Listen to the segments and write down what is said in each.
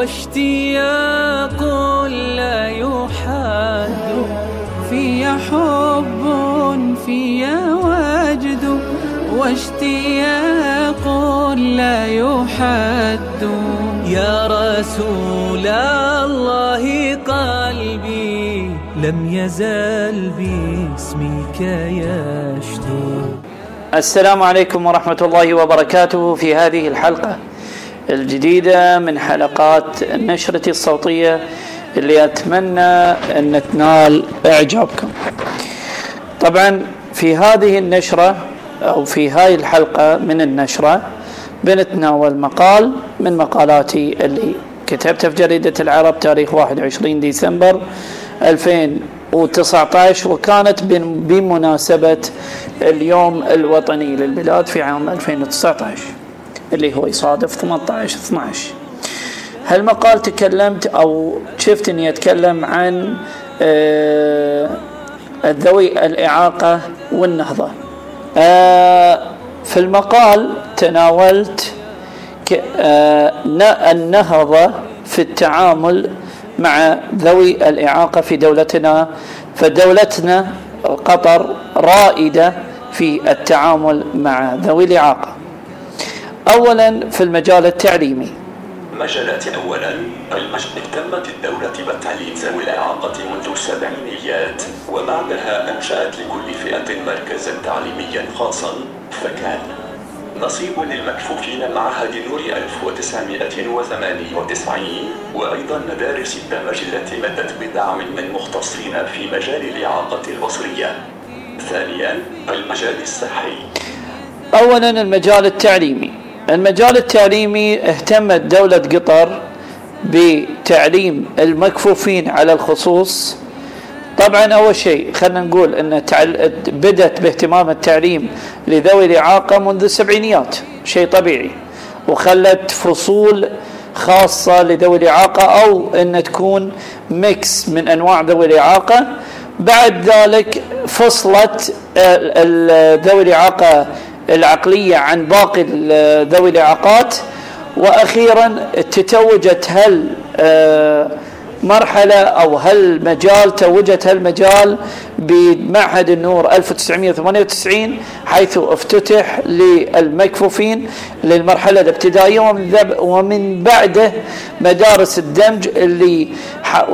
واشتياق لا يحد. في حب في وجد. واشتياق لا يحد. يا رسول الله قلبي لم يزل باسمك يشدو السلام عليكم ورحمة الله وبركاته في هذه الحلقة. الجديدة من حلقات النشرة الصوتية اللي أتمنى أن تنال إعجابكم. طبعا في هذه النشرة أو في هاي الحلقة من النشرة بنتناول مقال من مقالاتي اللي كتبتها في جريدة العرب تاريخ 21 ديسمبر 2019 وكانت بمناسبة اليوم الوطني للبلاد في عام 2019 اللي هو يصادف 18 12 هالمقال تكلمت أو شفت إني أتكلم عن آه، ذوي الإعاقة والنهضة؟ آه، في المقال تناولت آه، النهضة في التعامل مع ذوي الإعاقة في دولتنا. فدولتنا قطر رائدة في التعامل مع ذوي الإعاقة. اولا في المجال التعليمي. مجالات أولا. المج... تمت الدولة بالتعليم ذوي الإعاقة منذ السبعينيات وبعدها أنشأت لكل فئة مركزا تعليميا خاصا. فكان نصيب للمكفوفين معهد نور 1998 وأيضا مدارس الدمج التي مدت بدعم من مختصين في مجال الإعاقة البصرية ثانيا المجال الصحي. أولا المجال التعليمي. المجال التعليمي اهتمت دولة قطر بتعليم المكفوفين على الخصوص. طبعا أول شيء خلينا نقول إن بدأت باهتمام التعليم لذوي الإعاقة منذ السبعينيات شيء طبيعي. وخلت فصول خاصة لذوي الإعاقة أو إن تكون ميكس من أنواع ذوي الإعاقة. بعد ذلك فصلت ذوي الإعاقة العقلية عن باقي ذوي الإعاقات وأخيرا تتوجت هل آه مرحلة أو هالمجال توجت هالمجال بمعهد النور 1998 حيث افتتح للمكفوفين للمرحلة الابتدائية ومن بعده مدارس الدمج اللي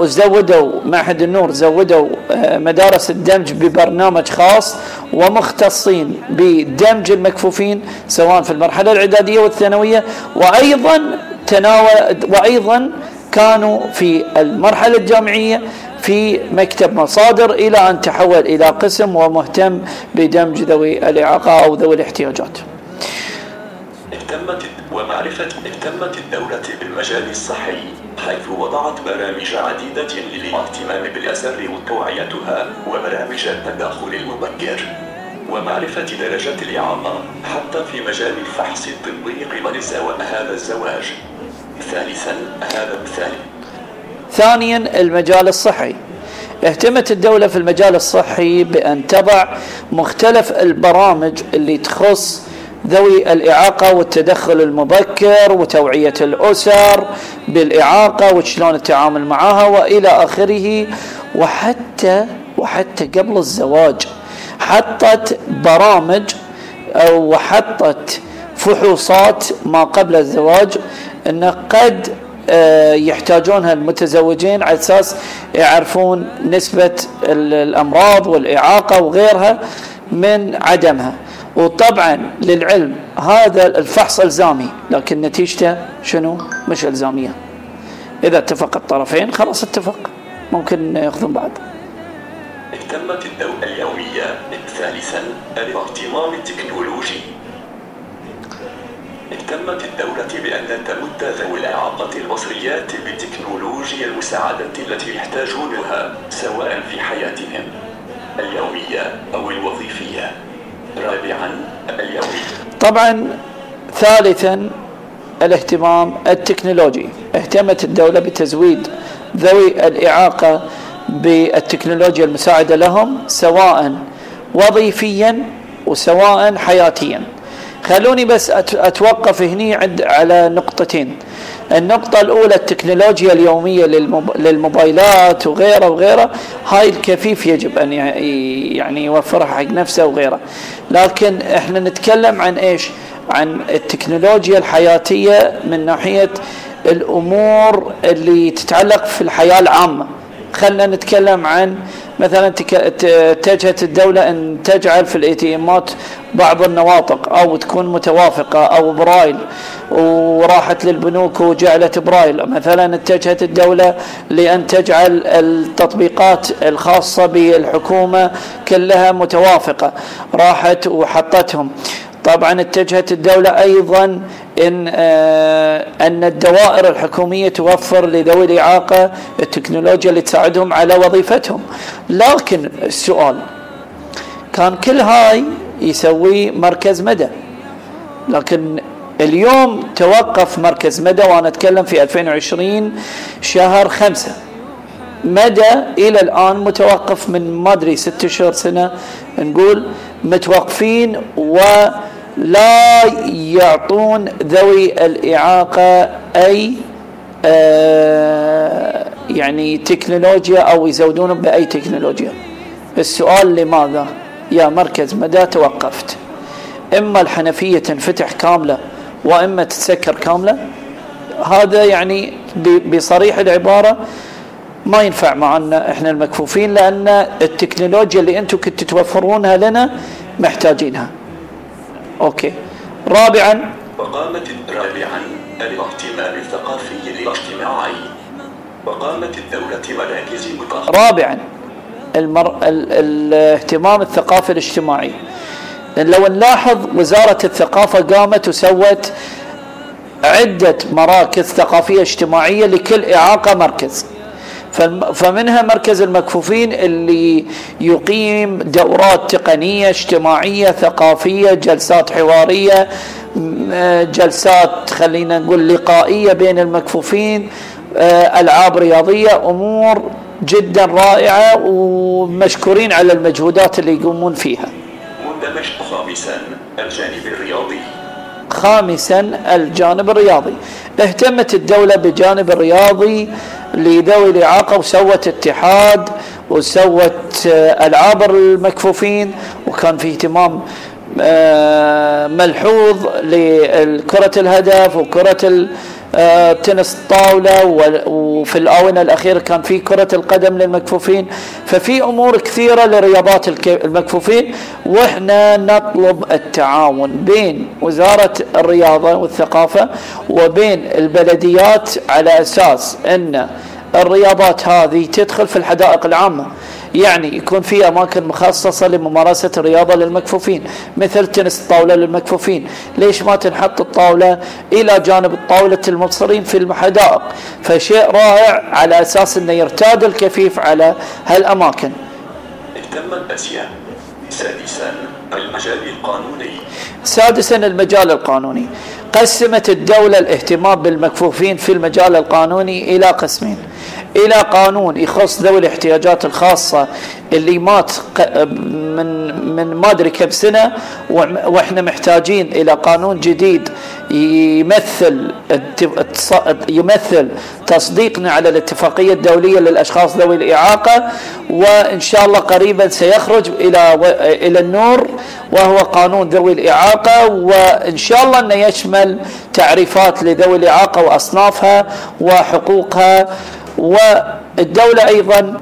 زودوا معهد النور زودوا آه، مدارس الدمج ببرنامج خاص ومختصين بدمج المكفوفين سواء في المرحلة الإعدادية والثانوية. وأيضا تناول وأيضا كانوا في المرحلة الجامعية في مكتب مصادر إلى أن تحول إلى قسم ومهتم بدمج ذوي الإعاقة أو ذوي الاحتياجات. اهتمت ومعرفة اهتمت الدولة بالمجال الصحي حيث وضعت برامج عديدة للاهتمام بالأسر وتوعيتها وبرامج التدخل المبكر ومعرفة درجات الإعاقة حتى في مجال الفحص الطبي قبل هذا الزواج. ثالثا هذا مثالي ثانيا المجال الصحي. اهتمت الدولة في المجال الصحي بأن تضع مختلف البرامج اللي تخص ذوي الإعاقة والتدخل المبكر وتوعية الأسر بالإعاقة وشلون التعامل معها وإلى آخره. وحتى وحتى قبل الزواج حطت برامج وحطت فحوصات ما قبل الزواج أنه قد يحتاجونها المتزوجين على أساس يعرفون نسبة الأمراض والإعاقة وغيرها من عدمها. وطبعا للعلم هذا الفحص ألزامي لكن نتيجته شنو؟ مش ألزامية. إذا اتفق الطرفين خلاص اتفق ممكن يأخذون بعض اهتمت الدولة اليومية ثالثا الاهتمام التكنولوجي. اهتمت الدولة بأن تمد ذوي الإعاقة البصريات بتكنولوجيا المساعدة التي يحتاجونها سواء في حياتهم اليومية أو الوظيفية. رابعا اليومي. طبعا ثالثا الاهتمام التكنولوجي. اهتمت الدولة بتزويد ذوي الإعاقة بالتكنولوجيا المساعدة لهم سواء وظيفيا وسواء حياتيا. خلوني بس أتوقف هني عند على نقطتين. النقطة الأولى التكنولوجيا اليومية للموبايلات وغيره وغيره هاي الكفيف يجب أن يعني يوفرها حق نفسه وغيره. لكن إحنا نتكلم عن إيش؟ عن التكنولوجيا الحياتية من ناحية الأمور اللي تتعلق في الحياة العامة. خلنا نتكلم عن مثلا اتجهت الدولة أن تجعل في ال ATM ات بعض النواطق أو تكون متوافقة أو برايل وراحت للبنوك وجعلت برايل. مثلا اتجهت الدولة لأن تجعل التطبيقات الخاصة بالحكومة كلها متوافقة. راحت وحطتهم. طبعا اتجهت الدولة أيضا إن آه أن الدوائر الحكومية توفر لذوي الإعاقة التكنولوجيا اللي تساعدهم على وظيفتهم. لكن السؤال كان كل هاي يسوي مركز مدى. لكن اليوم توقف مركز مدى وأنا أتكلم في 2020 شهر خمسة مدى إلى الآن متوقف من ما أدري ست شهور سنة نقول متوقفين و لا يعطون ذوي الإعاقة أي آه يعني تكنولوجيا أو يزودونهم بأي تكنولوجيا. السؤال لماذا؟ يا مركز مدى توقفت؟ إما الحنفية تنفتح كاملة وإما تتسكر كاملة؟ هذا يعني بصريح العبارة ما ينفع معنا إحنا المكفوفين لأن التكنولوجيا اللي أنتم كنتوا توفرونها لنا محتاجينها. أوكي. رابعا. وقامت رابعا الاهتمام الثقافي الاجتماعي وقامت الدولة مراكز رابعا. المر... ال... الاهتمام الثقافي الاجتماعي. لو نلاحظ وزارة الثقافة قامت وسوت عدة مراكز ثقافية اجتماعية لكل إعاقة مركز. فمنها مركز المكفوفين اللي يقيم دورات تقنية اجتماعية ثقافية جلسات حوارية جلسات خلينا نقول لقائية بين المكفوفين آه، ألعاب رياضية أمور جدا رائعة ومشكورين على المجهودات اللي يقومون فيها. مندمج خامسا الجانب الرياضي. خامسا الجانب الرياضي. اهتمت الدولة بالجانب الرياضي لذوي الإعاقة وسوت اتحاد وسوت آه، ألعاب المكفوفين وكان في اهتمام آه، ملحوظ لكرة الهدف وكرة تنس الطاولة وفي الآونة الأخيرة كان في كرة القدم للمكفوفين. ففي أمور كثيرة لرياضات المكفوفين. وإحنا نطلب التعاون بين وزارة الرياضة والثقافة وبين البلديات على أساس أن الرياضات هذه تدخل في الحدائق العامة. يعني يكون في أماكن مخصصة لممارسة الرياضة للمكفوفين مثل تنس الطاولة للمكفوفين. ليش ما تنحط الطاولة إلى جانب طاولة المبصرين في الحدائق فشيء رائع على أساس أنه يرتاد الكفيف على هالأماكن. اهتم الأسيان سادسا المجال القانوني. سادسا المجال القانوني. قسمت الدولة الاهتمام بالمكفوفين في المجال القانوني إلى قسمين. إلى قانون يخص ذوي الاحتياجات الخاصة اللي مات من من ما أدري كم سنة وإحنا محتاجين إلى قانون جديد يمثل يمثل تصديقنا على الاتفاقية الدولية للأشخاص ذوي الإعاقة وإن شاء الله قريبا سيخرج إلى إلى النور وهو قانون ذوي الإعاقة وإن شاء الله إنه يشمل تعريفات لذوي الإعاقة وأصنافها وحقوقها والدولة أيضا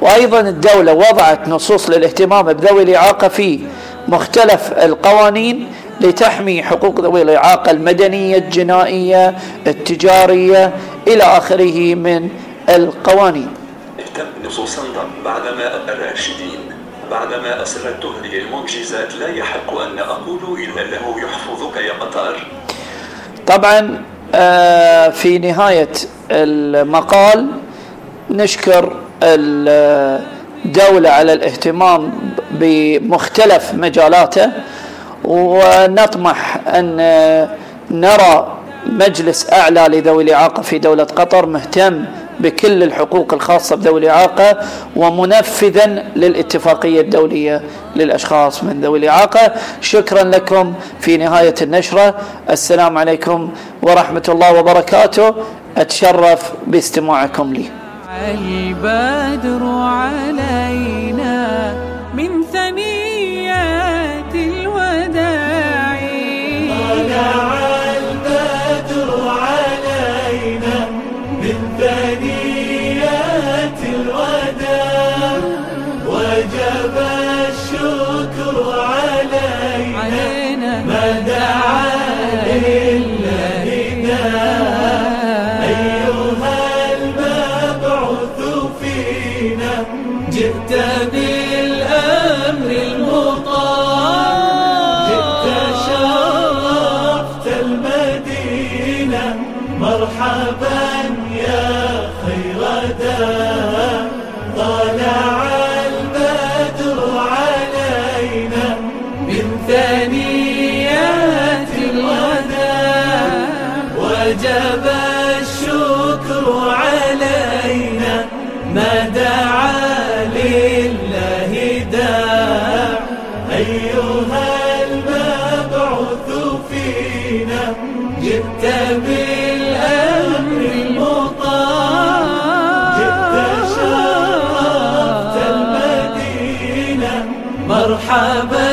وأيضا الدولة وضعت نصوص للاهتمام بذوي الإعاقة في مختلف القوانين لتحمي حقوق ذوي الإعاقة المدنية الجنائية التجارية إلى آخره من القوانين. اهتم نصوصا بعدما الراشدين بعدما أسرته هذه المعجزات لا يحق أن أقول إلا له يحفظك يا قطار. طبعا في نهاية المقال نشكر الدولة على الاهتمام بمختلف مجالاته ونطمح أن نرى مجلس أعلى لذوي الإعاقة في دولة قطر مهتم بكل الحقوق الخاصة بذوي الإعاقة ومنفذا للاتفاقية الدولية للأشخاص من ذوي الإعاقة شكرا لكم في نهاية النشرة. السلام عليكم ورحمة الله وبركاته. أتشرف باستماعكم لي. البدر علينا جئت جئت بالأمر المطاع جئت شرفت المدينة مرحبا